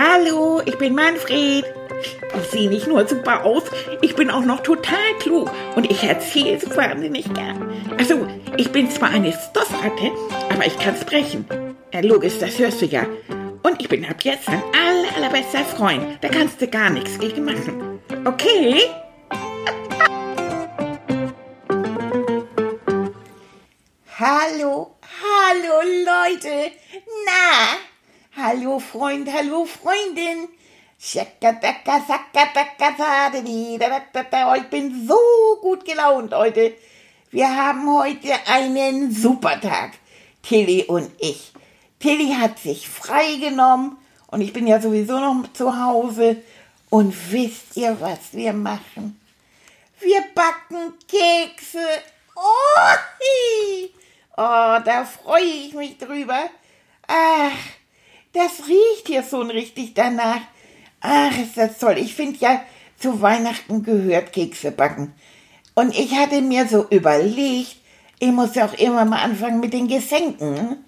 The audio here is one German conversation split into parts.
Hallo, ich bin Manfred. Ich sehe nicht nur super aus, ich bin auch noch total klug und ich erzähle es wahnsinnig gern. Also, ich bin zwar eine Stoffratte, aber ich kann sprechen. Ja, logisch, das hörst du ja. Und ich bin ab jetzt dein aller, allerbester Freund. Da kannst du gar nichts gegen machen. Okay? hallo, hallo Leute. Na, hallo Freund, hallo Freundin. Ich bin so gut gelaunt heute. Wir haben heute einen super Tag, Tilly und ich. Tilly hat sich freigenommen und ich bin ja sowieso noch zu Hause. Und wisst ihr, was wir machen? Wir backen Kekse. Oh, oh da freue ich mich drüber. Ach, das riecht hier so richtig danach. Ach, ist das toll. Ich finde ja, zu Weihnachten gehört Kekse backen. Und ich hatte mir so überlegt, ich muss ja auch immer mal anfangen mit den Geschenken.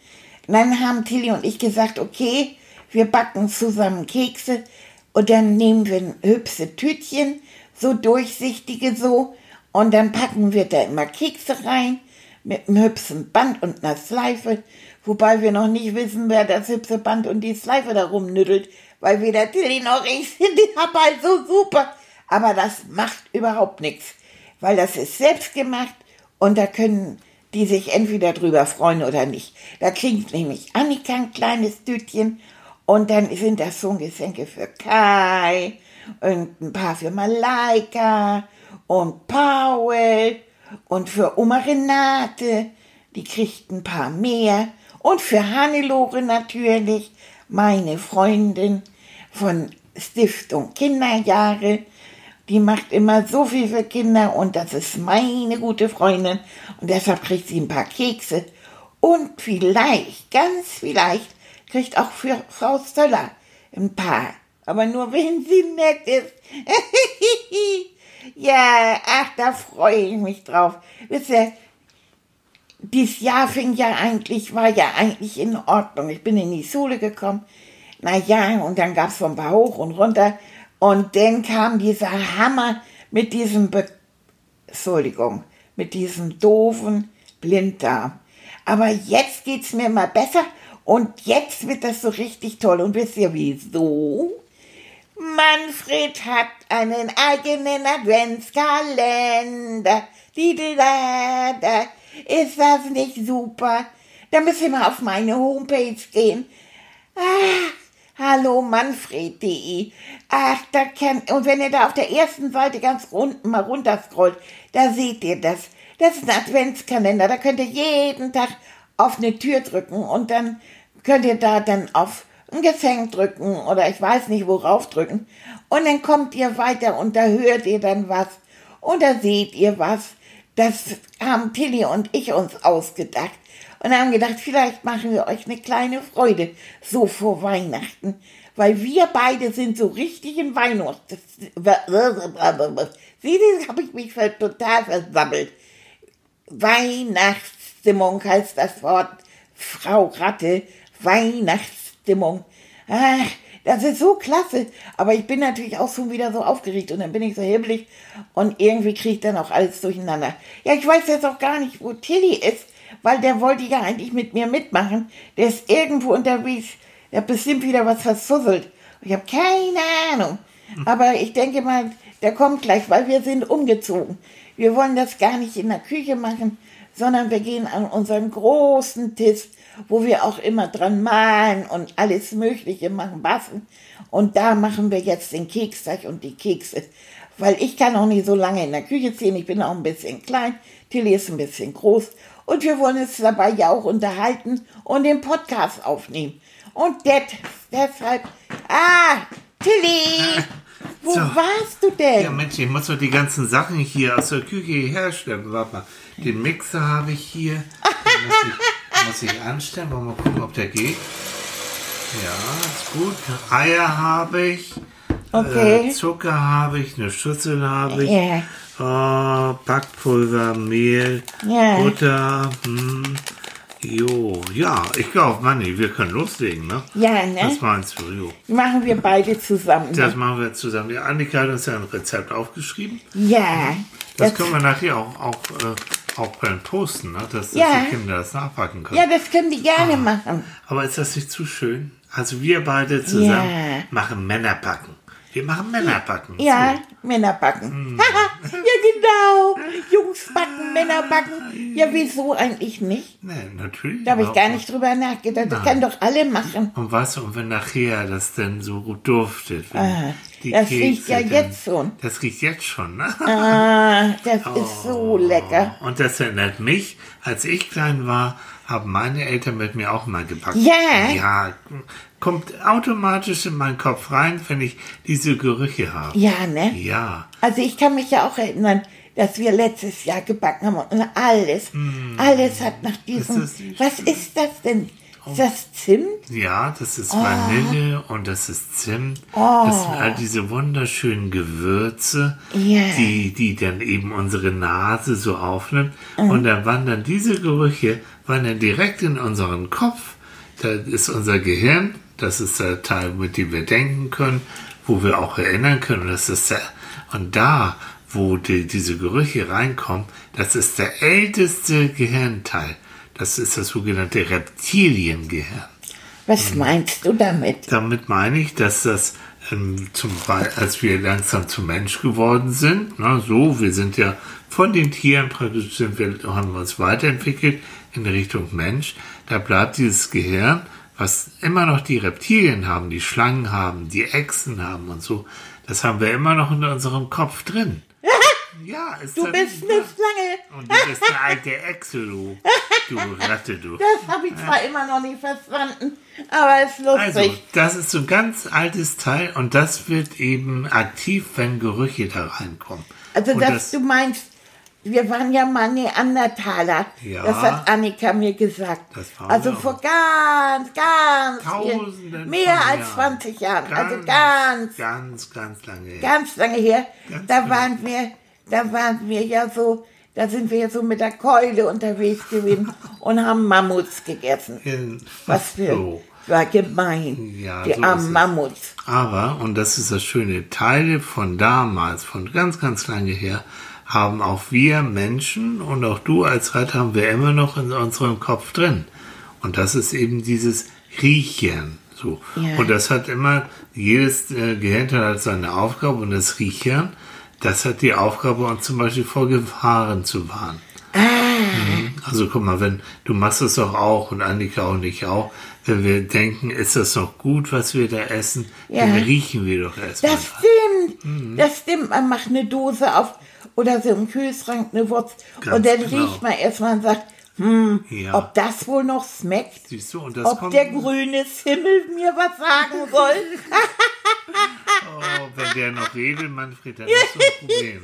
Dann haben Tilly und ich gesagt, okay, wir backen zusammen Kekse und dann nehmen wir ein hübsche Tütchen, so durchsichtige so, und dann packen wir da immer Kekse rein mit einem hübschen Band und einer Schleife, wobei wir noch nicht wissen, wer das hübsche Band und die Schleife da rumnüttelt, weil weder Tilly noch ich sind die dabei so super. Aber das macht überhaupt nichts, weil das ist selbst gemacht und da können die sich entweder drüber freuen oder nicht. Da kriegt nämlich Annika ein kleines Tütchen und dann sind das so Geschenke für Kai und ein paar für Malaika und Paul und für Oma Renate, die kriegt ein paar mehr und für Hannelore natürlich, meine Freundin von Stiftung Kinderjahre. Die macht immer so viel für Kinder und das ist meine gute Freundin und deshalb kriegt sie ein paar Kekse und vielleicht, ganz vielleicht, kriegt auch für Frau Stöller ein paar. Aber nur wenn sie nett ist. ja, ach, da freue ich mich drauf. Wisst ihr, dieses Jahr fing ja eigentlich, war ja eigentlich in Ordnung. Ich bin in die Schule gekommen. Na ja, und dann gab's so ein paar hoch und runter. Und dann kam dieser Hammer mit diesem, Be Entschuldigung, mit diesem doofen Blinddarm. Aber jetzt geht's mir mal besser und jetzt wird das so richtig toll. Und wisst ihr wieso? Manfred hat einen eigenen Adventskalender. da, da. Ist das nicht super? Da müsst ihr mal auf meine Homepage gehen. Ah, hallo Manfred.de. Ach, da kann, und wenn ihr da auf der ersten Seite ganz unten mal runterscrollt, da seht ihr das. Das ist ein Adventskalender. Da könnt ihr jeden Tag auf eine Tür drücken und dann könnt ihr da dann auf ein Geschenk drücken oder ich weiß nicht worauf drücken. Und dann kommt ihr weiter und da hört ihr dann was und da seht ihr was. Das haben Tilly und ich uns ausgedacht und haben gedacht, vielleicht machen wir euch eine kleine Freude so vor Weihnachten, weil wir beide sind so richtig in Weihnachten. Sieh, das habe ich mich total versammelt. Weihnachtsstimmung heißt das Wort, Frau Ratte, Weihnachtsstimmung. Ach, das ist so klasse. Aber ich bin natürlich auch schon wieder so aufgeregt und dann bin ich so hibbelig und irgendwie kriege ich dann auch alles durcheinander. Ja, ich weiß jetzt auch gar nicht, wo Tilly ist, weil der wollte ja eigentlich mit mir mitmachen. Der ist irgendwo unterwegs. Der hat bestimmt wieder was versusselt. Ich habe keine Ahnung. Aber ich denke mal, der kommt gleich, weil wir sind umgezogen. Wir wollen das gar nicht in der Küche machen, sondern wir gehen an unseren großen Tisch, wo wir auch immer dran malen und alles Mögliche machen, basteln. Und da machen wir jetzt den Keksteig und die Kekse. Weil ich kann auch nicht so lange in der Küche ziehen. Ich bin auch ein bisschen klein. Tilly ist ein bisschen groß. Und wir wollen uns dabei ja auch unterhalten und den Podcast aufnehmen. Und det, deshalb, ah, Tilly, wo So. warst du denn? Ja, Mensch, ich muss doch die ganzen Sachen hier aus der Küche herstellen. Warte mal, den Mixer habe ich hier. Den muss ich, muss ich anstellen. Wollen wir mal gucken, ob der geht. Ja, ist gut. Eier habe ich. Okay. Äh, Zucker habe ich. Eine Schüssel habe ich. Ja. Oh, Backpulver, Mehl, Ja. Butter. Hm. Jo, ja, ich glaube, Manni, wir können loslegen, ne? Ja, ne? Was meinst du, Jo? Machen wir beide zusammen. Das machen wir zusammen. Die Annika hat uns ja ein Rezept aufgeschrieben. Ja. Das Das, können wir nachher auch, auch, äh, auch beim Posten, ne? dass, dass Ja. die Kinder das nachpacken können. ja, das können die gerne Ah. machen. Aber ist das nicht zu schön? Also wir beide zusammen Ja. machen Männerpacken. Wir machen Männerpacken. Ja, So. Männer backen. Hm. ja, genau. Jungs backen, Männer backen. Ja, wieso eigentlich nicht? Nee, natürlich. Da habe ich gar nicht drüber nachgedacht. Das können doch alle machen. Und du, und wenn nachher das denn so gut duftet. Wenn Die das riecht ja dann- jetzt schon. Das riecht jetzt schon, ne? Ah, das ist so lecker. Und das erinnert mich, als ich klein war, haben meine Eltern mit mir auch mal gebacken. Ja? Ja, kommt automatisch in meinen Kopf rein, wenn ich diese Gerüche habe. Ja, ne? Ja. Also ich kann mich ja auch erinnern, dass wir letztes Jahr gebacken haben und alles, alles hat nach diesem. Ist was ist das denn? Ist das Zimt? Ja, das ist Oh. Vanille und das ist Zimt. Das sind all diese wunderschönen Gewürze, Ja. die, die dann eben unsere Nase so aufnimmt. Mhm. Und dann wandern diese Gerüche wandern direkt in unseren Kopf. Da ist unser Gehirn, das ist der Teil, mit dem wir denken können, wo wir auch erinnern können. Das ist der, und da, wo die, diese Gerüche reinkommen, das ist der älteste Gehirnteil. Das ist das sogenannte Reptiliengehirn. Was meinst du damit? Damit meine ich, dass das ähm, zum als wir langsam zum Mensch geworden sind, na, so, wir sind ja von den Tieren praktisch sind wir, haben wir uns weiterentwickelt in Richtung Mensch, da bleibt dieses Gehirn, was immer noch die Reptilien haben, die Schlangen haben, die Echsen haben und so, das haben wir immer noch in unserem Kopf drin. Ja, ist Du das bist nicht eine? Schlange. Und du bist eine alte Echse, du. Du Ratte, du. Das habe ich zwar immer noch nicht verstanden, aber ist Also, lustig. das ist so ein ganz altes Teil und das wird eben aktiv, wenn Gerüche da reinkommen. Also, und dass du meinst, wir waren ja mal Neandertaler. Ja. Das hat Annika mir gesagt. Das waren also vor ganz, ganz Tausenden mehr als Jahren. 20 Jahren. also ganz, ganz, ganz lange her. ganz lange her. Ganz da genau. waren wir, da waren wir ja so, da sind wir ja so mit der Keule unterwegs gewesen und haben Mammuts gegessen. In- Was für, so. war gemein. Ja, Die so armen. Mammuts. Aber, und das ist das Schöne, Teile von damals, von ganz, ganz lange her, haben auch wir Menschen und auch du als Rat haben wir immer noch in unserem Kopf drin. Und das ist eben dieses Riechen. So. Ja. Und das hat immer, jedes äh, Gehirnteil hat seine Aufgabe und das Riechen, das hat die Aufgabe, uns zum Beispiel vor Gefahren zu warnen. Mhm. Also guck mal, wenn du machst es doch auch und Annika und ich auch, wenn wir denken, ist das noch gut, was wir da essen, Ja. dann riechen wir doch erstmal. Das stimmt. Mhm. Das stimmt. Man macht eine Dose auf oder so im Kühlschrank eine Wurst Ganz und dann genau. riecht man erstmal und sagt, hm, Ja. ob das wohl noch schmeckt, Siehst du, und das ob kommt, der grüne Himmel mir was sagen soll. oh, wenn der noch redet, Manfred, dann hast du ein Problem.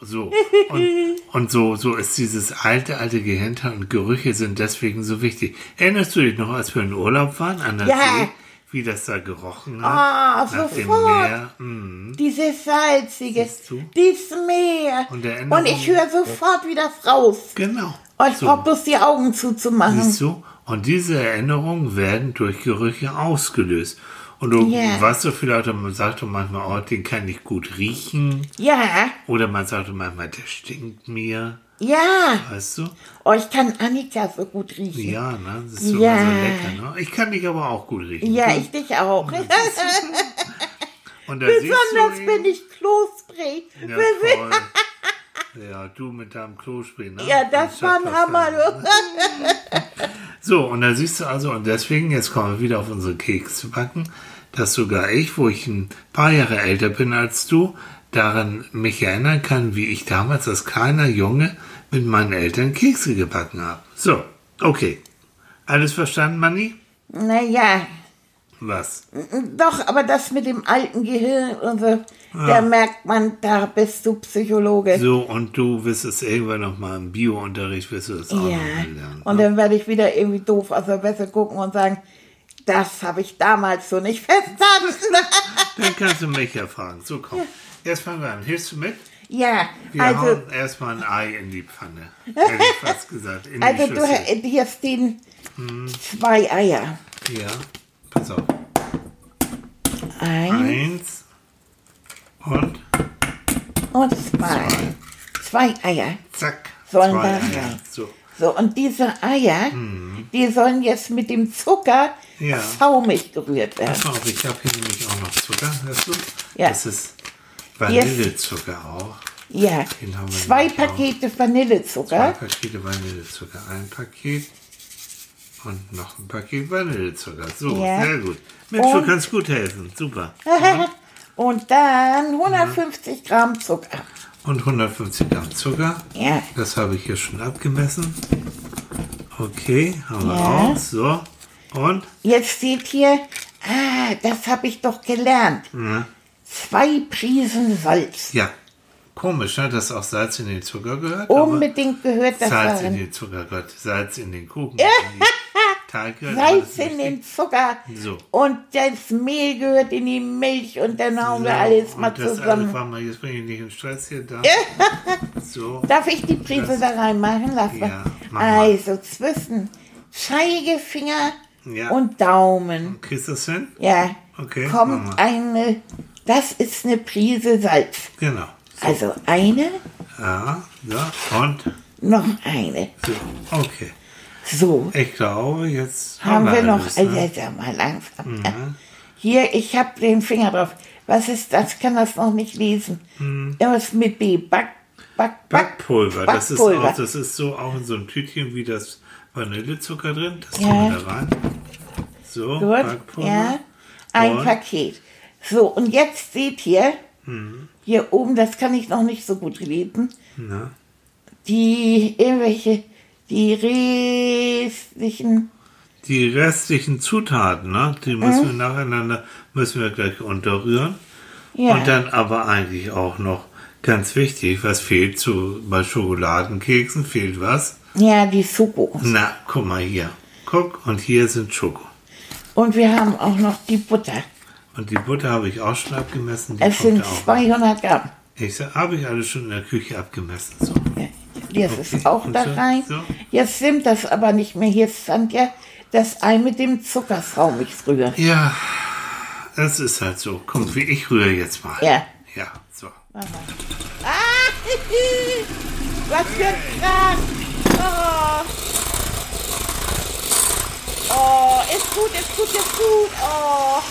So, und, und so, so ist dieses alte, alte Gehirnteil und Gerüche sind deswegen so wichtig. Erinnerst du dich noch, als wir in Urlaub waren an der Ja. See, wie das da gerochen hat? Ah, nach dem sofort. Meer? Mhm. Dieses salzige, dieses Meer. Und Und ich höre sofort wieder raus. Genau. Als So. ob bloß die Augen zuzumachen. Siehst du? Und diese Erinnerungen werden durch Gerüche ausgelöst. Und du Ja. weißt du vielleicht, man sagt doch manchmal, oh, den kann ich gut riechen. Ja, Oder man sagt doch manchmal, der stinkt mir. ja. Weißt du? Oh, ich kann Annika so gut riechen. Ja, ne? Das ist so, Ja. so lecker, ne? Ich kann dich aber auch gut riechen. Ja, Du- ich dich auch. Siehst Besonders bin ich Klospray. Ja. Ja, du mit deinem Klospray, ne? Ja, das war ein Hammer. So, und da siehst du also, und deswegen, jetzt kommen wir wieder auf unsere Keksbacken, dass sogar ich, wo ich ein paar Jahre älter bin als du, daran mich erinnern kann, wie ich damals als kleiner Junge mit meinen Eltern Kekse gebacken habe. So, okay. Alles verstanden, Manni? Naja, Was? doch, aber das mit dem alten Gehirn und so, da merkt man, da bist du Psychologe. So, und du wirst es irgendwann nochmal im Biounterricht, wirst du das auch ja, lernen. und ne? dann werde ich wieder irgendwie doof aus der Wäsche gucken und sagen, das habe ich damals so nicht verstanden. Dann kannst du mich ja fragen. So, komm. Jetzt fangen wir an. Hilfst du mit? Ja, Wir also, hauen erstmal ein Ei in die Pfanne. Hätte ich fast gesagt. In also die du Schüssel. hier stehen Hm. zwei Eier. Ja, pass auf. Eins Eins und und zwei. Zwei Eier. zack. Sollen zwei da rein. So. So, und diese Eier, die sollen jetzt mit dem Zucker. Ja. saumig gerührt werden. Pass auf, ich habe hier nämlich auch noch Zucker, hörst du? Ja. Das ist Vanillezucker auch. Ja, zwei nämlich auch. Pakete Zwei Vanillezucker. Pakete Vanillezucker. Ein Paket und noch ein Paket Vanillezucker. So, Ja. sehr gut. Mensch, du Und- kannst gut helfen. Super. und dann 150 Gramm Zucker. Und 150 Gramm Zucker. Ja, Das habe ich hier schon abgemessen. Okay, haben wir Ja. auch. So. Und? jetzt steht hier, ah, das habe ich doch gelernt. Ja. Zwei Prisen Salz. ja. Komisch, ne, dass auch Salz in den Zucker gehört. Unbedingt gehört das Salz in darin. den Zucker gehört. Salz in den Kuchen. Teig Salz in den Zucker. So. Und das Mehl gehört in die Milch und dann hauen wir alles mal zusammen. Mal, jetzt bringe ich nicht in Stress hier da. so. Darf ich die Prise da reinmachen? Lass mal. Ja, also zwischen Zeigefinger Ja. und Daumen. Kriegst du das hin? Ja. Okay, Kommt eine, das ist eine Prise Salz. Genau. Also eine, Ja, so. Und? noch eine. So. Okay. So, Ich glaube, jetzt haben wir noch, alles, also ne? jetzt mal langsam. Ja. Hier, ich habe den Finger drauf. Was ist das? Kann das noch nicht lesen. Irgendwas mit B. Back, Back, Back, Backpulver. Das ist, auch, das ist so auch in so einem Tütchen wie das Vanillezucker drin. Das Ja. tun wir da rein. So, Gut, Backpulver. ja. Ein Und? Paket. So, und jetzt seht ihr, Mhm. hier oben, das kann ich noch nicht so gut lesen, die irgendwelche, die restlichen, die restlichen Zutaten, ne, die müssen wir nacheinander, müssen wir gleich unterrühren. ja, Und dann aber eigentlich auch noch ganz wichtig, was fehlt zu, bei Schokoladenkeksen, fehlt was? ja, die Suko. Na, guck mal hier. Guck, und hier sind Schoko. Und wir haben auch noch die Butter. Und die Butter habe ich auch schon abgemessen. Die Es sind auch. 200 Gramm. Ich habe ich alles schon in der Küche abgemessen. So. Jetzt ist auch da rein. Jetzt stimmt das aber nicht mehr. Hier stand ja das Ei mit dem Zuckersaumig früher. Ja, es ist halt so. Komm, wie ich rühre jetzt mal. Ja. Ja, so. Ah, was für ein Krach. Oh. oh, ist gut, ist gut, ist gut. Oh.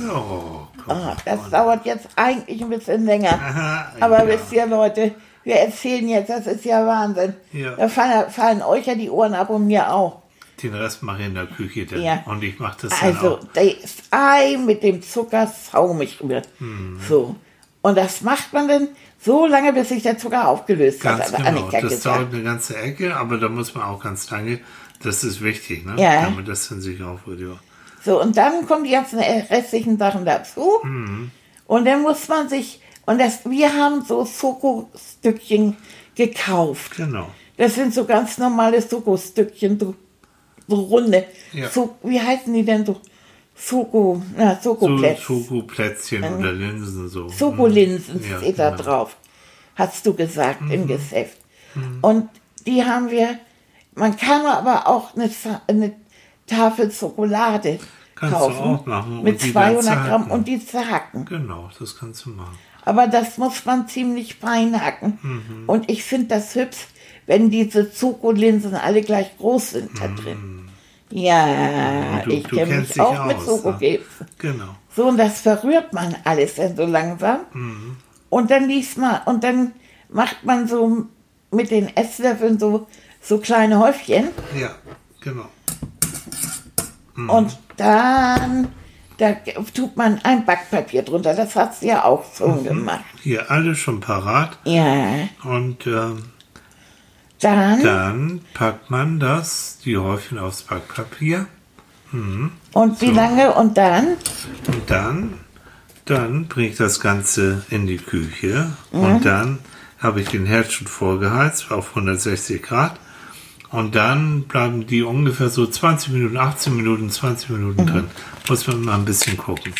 So. Ah, das dauert jetzt eigentlich ein bisschen länger. Aha, Aber ja. wisst ihr, Leute, wir erzählen jetzt, das ist ja Wahnsinn. Ja. Da fallen, fallen euch ja die Ohren ab und mir auch. Den Rest mache ich in der Küche dann. Ja. Und ich mache das dann Also, das Ei mit dem Zucker saumig rührt. Hm. So. Und das macht man dann so lange, bis sich der Zucker aufgelöst Ganz hat, hat genau. Das gesagt. dauert eine ganze Ecke, aber da muss man auch ganz lange. Das ist wichtig, ne? Ja. Damit das dann sich aufrührt. So, und dann kommen die ganzen restlichen Sachen dazu. Mhm. Und dann muss man sich, und das, wir haben so Soko-Stückchen gekauft. Genau. Das sind so ganz normale Soko-Stückchen, so, so runde. Ja. So, wie heißen die denn so? Soko, na, So Soko-Plätzchen. Schokoplätzchen oder Linsen so. Schokolinsen Ja, steht da genau. drauf, hast du gesagt im Geschäft. Und die haben wir, man kann aber auch eine, eine Tafel Schokolade Kannst du kaufen auch machen mit die dann 200 Gramm zerhacken. und die zerhacken. Genau, das kannst du machen. Aber das muss man ziemlich fein hacken. Mhm. Und ich finde das hübsch, wenn diese Schokolinsen alle gleich groß sind da drin. Ja, Mhm. Du- ich du kenne mich auch mit aus, Schokokeksen. Genau. So, und das verrührt man alles dann so langsam. Mhm. Und dann liest man, und dann macht man so mit den Esslöffeln so, so kleine Häufchen. Ja, genau. Mhm. Und dann, da tut man ein Backpapier drunter. Das hast du ja auch Mhm. schon gemacht. Hier alles schon parat. Ja, Und ähm, dann, dann packt man das, die Häufchen aufs Backpapier. und wie lange, und dann, Und dann, dann bringe ich das Ganze in die Küche. Und dann habe ich den Herd schon vorgeheizt auf 160 Grad. Und dann bleiben die ungefähr so 20 Minuten, 18 Minuten, 20 Minuten drin. Muss man mal ein bisschen gucken.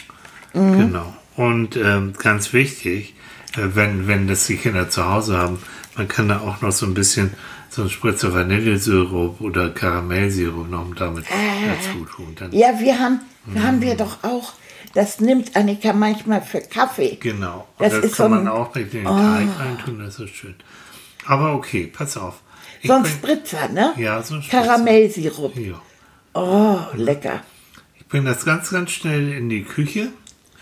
Genau. Und ähm, ganz wichtig, äh, wenn, wenn das die Kinder zu Hause haben, man kann da auch noch so ein bisschen so ein Spritzer Vanillesirup oder Karamellsirup noch damit dazu tun. Dann, Ja, wir haben, haben wir doch auch, das nimmt Annika manchmal für Kaffee. Genau. Und Das das, ist kann so man ein- auch mit in den Teig reintun, das ist schön. Aber okay, pass auf. So ein Spritzer, ne? Ja, so ein Spritzer. Karamellsirup. Ja. Oh, lecker. Ich bringe das ganz, ganz schnell in die Küche,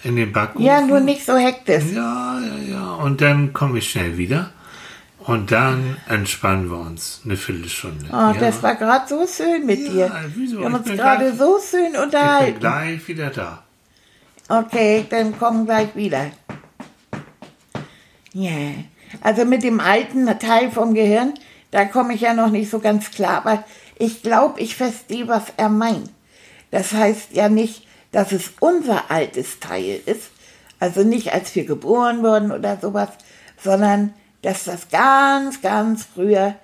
in den Backofen. Ja, nur nicht so hektisch. Ja, ja, ja. Und dann komme ich schnell wieder. Und dann entspannen wir uns eine Viertelstunde. Oh, ja. das war gerade so schön mit Ja, dir. wieso? Wir haben uns gerade so schön ich bin unterhalten. gleich wieder da. Okay, dann komm gleich wieder. Ja, also mit dem alten Teil vom Gehirn, da komme ich ja noch nicht so ganz klar, aber ich glaube, ich verstehe, was er meint. Das heißt ja nicht, dass es unser altes Teil ist, also nicht als wir geboren wurden oder sowas, sondern dass das ganz, ganz früher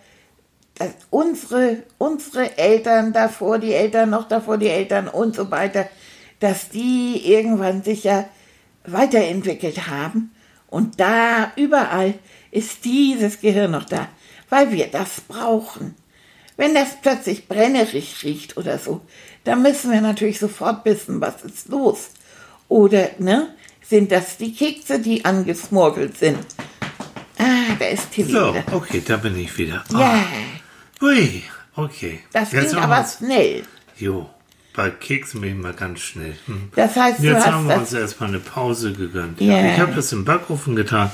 dass unsere, unsere Eltern davor, die Eltern noch davor, die Eltern und so weiter, dass die irgendwann sich ja weiterentwickelt haben. Und da überall ist dieses Gehirn noch da, weil wir das brauchen. Wenn das plötzlich brennerig riecht oder so, dann müssen wir natürlich sofort wissen, was ist los. Oder, ne, sind das die Kekse, die angesmorgelt sind? Ah, da ist Tilly So, wieder. okay, da bin ich wieder. Ja, Ah, ui, okay. das Jetzt ging aber schnell. Jo, bei Keksen bin ich mal ganz schnell. Hm. Das heißt, Jetzt haben wir uns erstmal eine Pause gegönnt. Ja. Ich habe das im Backofen getan.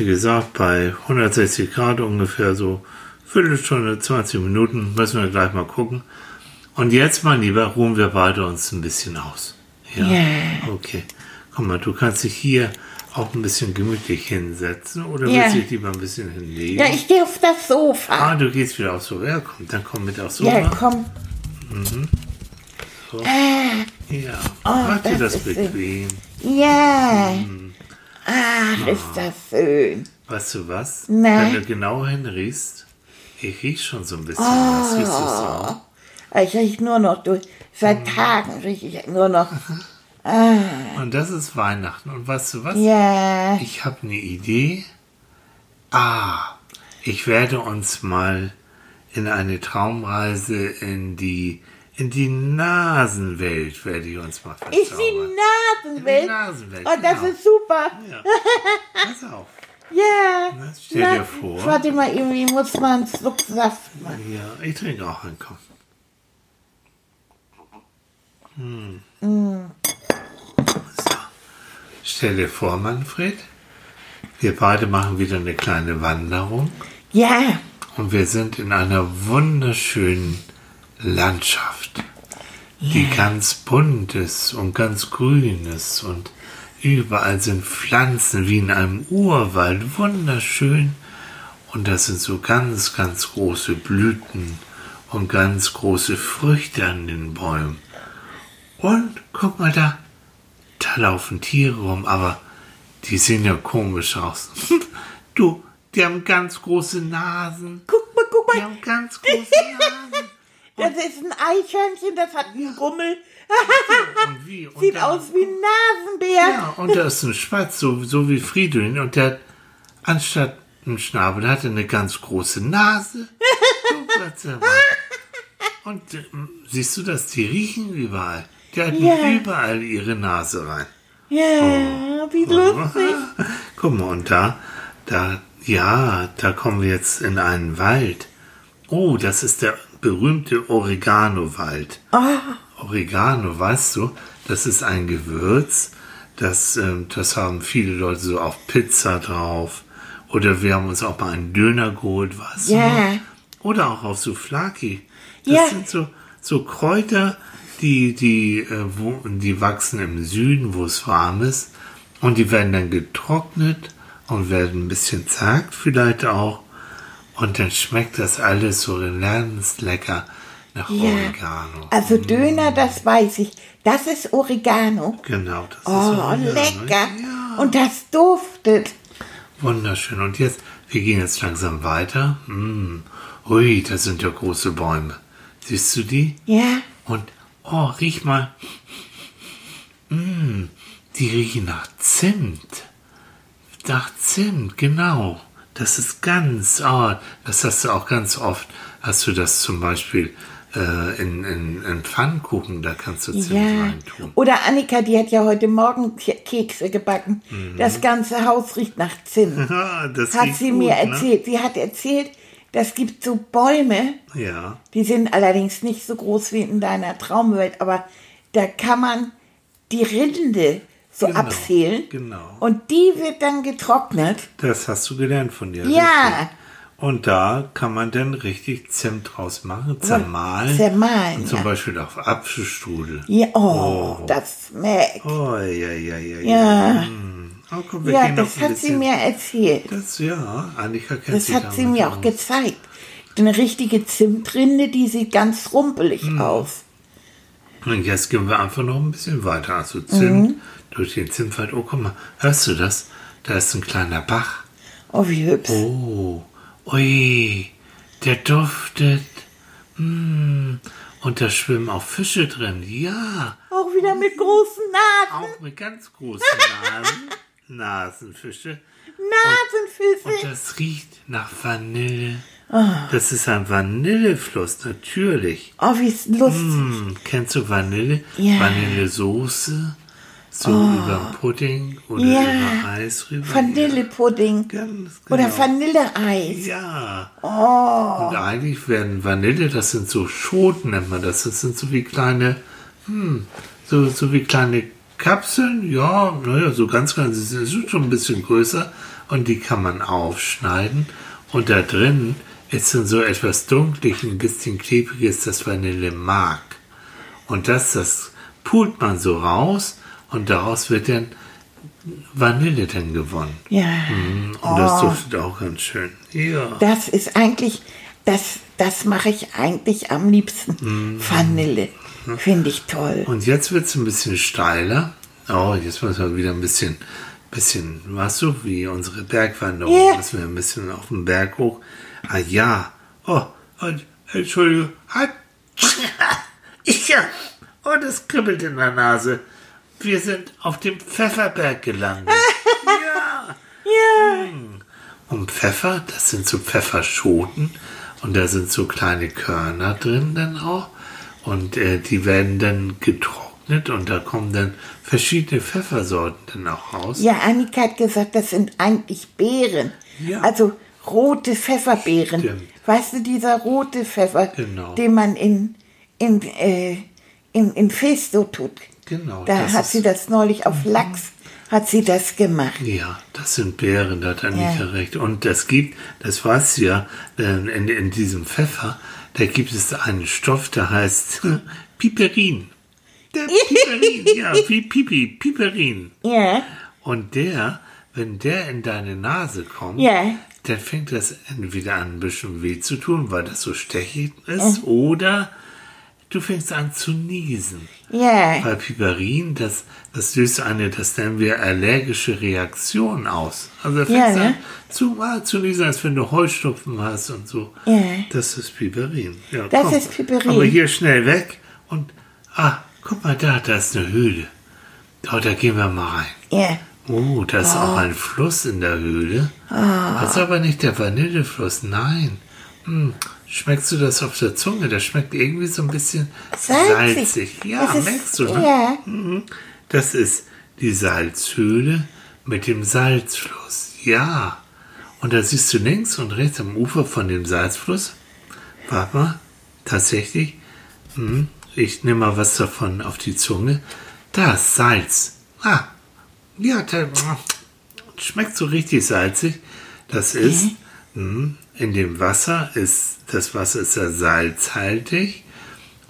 Wie gesagt, bei 160 Grad ungefähr so Viertelstunde, 20 Minuten. Müssen wir gleich mal gucken. Und jetzt, mein Lieber, ruhen wir beide uns ein bisschen aus. Ja. Ja. Okay. Komm mal, du kannst dich hier auch ein bisschen gemütlich hinsetzen oder Ja. willst du dich lieber ein bisschen hinlegen? Ja, ich gehe auf das Sofa. ah, du gehst wieder aufs Sofa. Ja, komm, dann komm mit aufs Sofa. Ja, komm. Ja, Oh, mach dir das bequem. Ja. Mhm. Ach, ist das schön. Weißt du was? Na? Wenn du genau hinriechst, ich riech schon so ein bisschen was. Riechst du auch? Ich rieche nur noch durch. Seit Mhm. Tagen rieche ich nur noch. Und das ist Weihnachten. Und weißt du was? Ja. Ich habe eine Idee. Ah, ich werde uns mal in eine Traumreise in die in die Nasenwelt werde ich uns mal Ist die verzaubern. Nasenwelt. Die Nasenwelt, Oh, das genau. ist super. Ja. Pass auf. Ja. Na, stell dir vor. Warte mal, irgendwie muss man einen Schluck Saft machen. Ja, ich trinke auch einen Kopf. Hm. So. Stell dir vor, Manfred, wir beide machen wieder eine kleine Wanderung Ja. und wir sind in einer wunderschönen Landschaft, die ganz bunt ist und ganz grün ist und überall sind Pflanzen wie in einem Urwald, wunderschön. Und das sind so ganz, ganz große Blüten und ganz große Früchte an den Bäumen. Und guck mal da, da laufen Tiere rum, aber die sehen ja komisch aus. Du, die haben ganz große Nasen. Guck mal, guck Die mal. haben ganz große Nasen. Das ist ein Eichhörnchen, das hat einen Gummel. Und wie? Und Sieht dann- aus wie ein Nasenbär. Ja, und da ist ein Spatz, so, so wie Fridolin, und der hat anstatt einen Schnabel hat er eine ganz große Nase. Gottsewalt. und ähm, siehst du das? Die riechen überall. Die halten Ja. überall ihre Nase rein. Ja, wie lustig. Guck mal, und da, da, ja, da kommen wir jetzt in einen Wald. Oh, das ist der berühmte Oregano-Wald. Oregano, weißt du, das ist ein Gewürz, das, ähm, das haben viele Leute so auf Pizza drauf. Oder wir haben uns auch mal einen Döner geholt, weißt Ja. du? Oder auch auf Souflaki. Das Ja. sind so, so Kräuter, die, die, äh, wo, die wachsen im Süden, wo es warm ist. Und die werden dann getrocknet und werden ein bisschen zagt vielleicht auch. Und dann schmeckt das alles so ganz lecker nach Ja. Oregano. Also Döner, das weiß ich. Das ist Oregano. Genau, das ist Oh, Oregano. lecker. Ja, Und das duftet. wunderschön. Und jetzt, wir gehen jetzt langsam weiter. Hm. Ui, das sind ja große Bäume. Siehst du die? Ja. Und, oh, riech mal. Mm, die riechen nach Zimt. Nach Zimt, genau. Das ist ganz, oh, das hast du auch ganz oft. Hast du das zum Beispiel äh, in, in, in Pfannkuchen, da kannst du Zimt Ja. reintun. Oder Annika, die hat ja heute Morgen Ke- Kekse gebacken. Mhm. Das ganze Haus riecht nach Zimt. das hat sie gut, mir ne? erzählt. Sie hat erzählt, das gibt so Bäume, Ja, die sind allerdings nicht so groß wie in deiner Traumwelt, aber da kann man die Rinde so Genau, abzählen. genau. Und die wird dann getrocknet. das hast du gelernt von dir. Ja. richtig. Und da kann man dann richtig Zimt draus machen, zermahlen. Zermahlen, Und zum ja. Beispiel auf Apfelstrudel. Ja, oh, das schmeckt. Oh, ja, ja, ja, Ja. Hm. Oh, komm, Ja, das hat sie mir erzählt. Das, ja, Annika kennt Das hat sie mir auch aus. gezeigt. Eine richtige Zimtrinde, die sieht ganz rumpelig Hm. aus. Und jetzt gehen wir einfach noch ein bisschen weiter. Also Zimt Mhm. Durch den Zimtwald. Oh, guck mal, hörst du das? Da ist ein kleiner Bach. Oh, wie hübsch. Oh, ui, der duftet. Mm. Und da schwimmen auch Fische drin. Ja, Auch wieder mit großen Nasen. auch mit ganz großen Nasen. Nasenfische. Und Nasenfüße. das riecht nach Vanille. Ah. Das ist ein Vanillefluss, natürlich. Oh, wie lustig. Hm, kennst du Vanille? Ja. Oh. Vanillesoße? So über Pudding oder Ja. über Eis rüber. Vanillepudding. Ganz Oder genau. Vanilleeis. Ja. Oh. Und eigentlich werden Vanille, das sind so Schoten, nennt man das. Das sind so wie kleine, hm, so, so wie kleine Kapseln. Ja, naja, so ganz klein. Sie sind schon ein bisschen größer. Und die kann man aufschneiden. Und da drin ist dann so etwas dunklig, ein bisschen klebriges, das Vanillemark. Und das, das pult man so raus. Und daraus wird dann Vanille dann gewonnen. Ja. Hm, Und das duftet auch ganz schön. Ja. Das ist eigentlich, das, das mache ich eigentlich am liebsten. Mhm. Vanille. Finde ich toll. Und jetzt wird es ein bisschen steiler. Oh, jetzt müssen wir wieder ein bisschen, bisschen, weißt du, wie unsere Bergwanderung. Ja. Müssen wir ein bisschen auf den Berg hoch. Ah ja. Oh, und, Entschuldigung. Halt. Ja. Oh, das kribbelt in der Nase. Wir sind auf dem Pfefferberg gelandet. ja. Ja. Und Pfeffer, das sind so Pfefferschoten und da sind so kleine Körner drin dann auch und äh, die werden dann getrocknet und da kommen dann verschiedene Pfeffersorten dann auch raus. Ja, Annika hat gesagt, das sind eigentlich Beeren. Ja. Also rote Pfefferbeeren. Stimmt. Weißt du, dieser rote Pfeffer, Genau. den man in, in, äh, in, in Festo tut. Genau, Da hat sie das neulich auf Lachs, hat sie das gemacht. Ja, das sind Beeren, da hat Annika Ja. recht. Und das gibt, das weißt du ja, in, in diesem Pfeffer, da gibt es einen Stoff, der heißt Piperin. Der Piperin, ja, wie Pipi, Piperin. Ja, Und der, wenn der in deine Nase kommt, Ja. dann fängt das entweder an ein bisschen weh zu tun, weil das so stechig ist, oder du fängst an zu niesen. ja, Weil Piperin, das, das löst eine, das nennen wir allergische Reaktion aus. Also da fängst du ne? an zu, ah, zu niesen, als wenn du Heuschnupfen hast und so. Ja. Das ist Piperin. Ja, Das komm. ist Piperin. Aber hier schnell weg und, ah, guck mal da, da ist eine Höhle. Oh, da gehen wir mal rein. ja. Oh, da ist auch ein Fluss in der Höhle. Das ist aber nicht der Vanillefluss, nein. Hm, schmeckst du das auf der Zunge? Das schmeckt irgendwie so ein bisschen Salzig. salzig. Ja, Das ist- merkst du, ne? ja. Mhm. Das ist die Salzhöhle mit dem Salzfluss. Ja. Und da siehst du links und rechts am Ufer von dem Salzfluss. Warte mal, tatsächlich. Hm, ich nehme mal was davon auf die Zunge. Da ist Salz. Ah, ja, da, schmeckt so richtig salzig. Das ist, hm, in dem Wasser ist, das Wasser ist ja salzhaltig.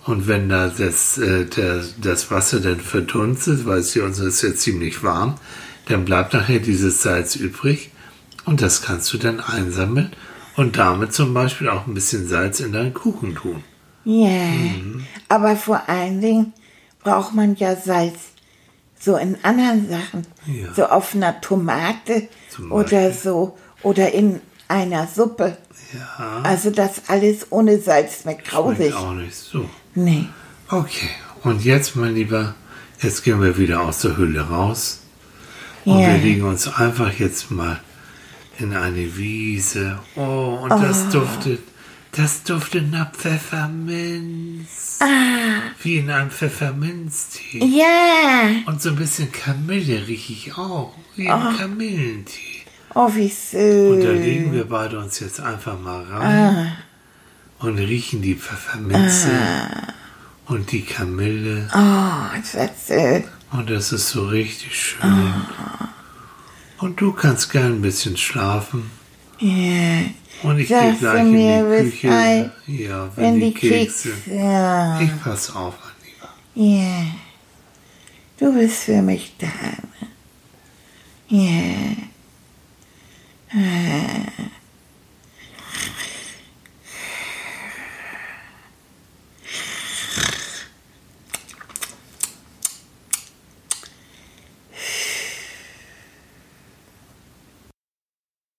Und wenn da das, äh, der, das Wasser dann verdunstet, weil es hier uns ist ja ziemlich warm, dann bleibt nachher dieses Salz übrig. Und das kannst du dann einsammeln und damit zum Beispiel auch ein bisschen Salz in deinen Kuchen tun. Ja, aber vor allen Dingen braucht man ja Salz so in anderen Sachen, Ja. so auf einer Tomate oder so oder in einer Suppe. Ja, Also das alles ohne Salz schmeckt grausig. schmeckt auch nicht so. Nee. Okay, und jetzt, mein Lieber, jetzt gehen wir wieder aus der Höhle raus. Und Ja. wir legen uns einfach jetzt mal in eine Wiese. Oh, und das duftet, das duftet nach Pfefferminz. Wie in einem Pfefferminztee. Ja. Und so ein bisschen Kamille rieche ich auch. Wie im Kamillentee. Oh, wie Und da legen wir beide uns jetzt einfach mal rein und riechen die Pfefferminze und die Kamille. Oh, das schön. Und das ist so richtig schön. Und du kannst gern ein bisschen schlafen. Ja. Und ich gehe gleich in die Küche. Bescheid, Ja, wenn, Wenn die, die Kekse. Kekse. Ja. Ich pass auf, mein Lieber. Ja. Du bist für mich da. ne? Ja. Ah.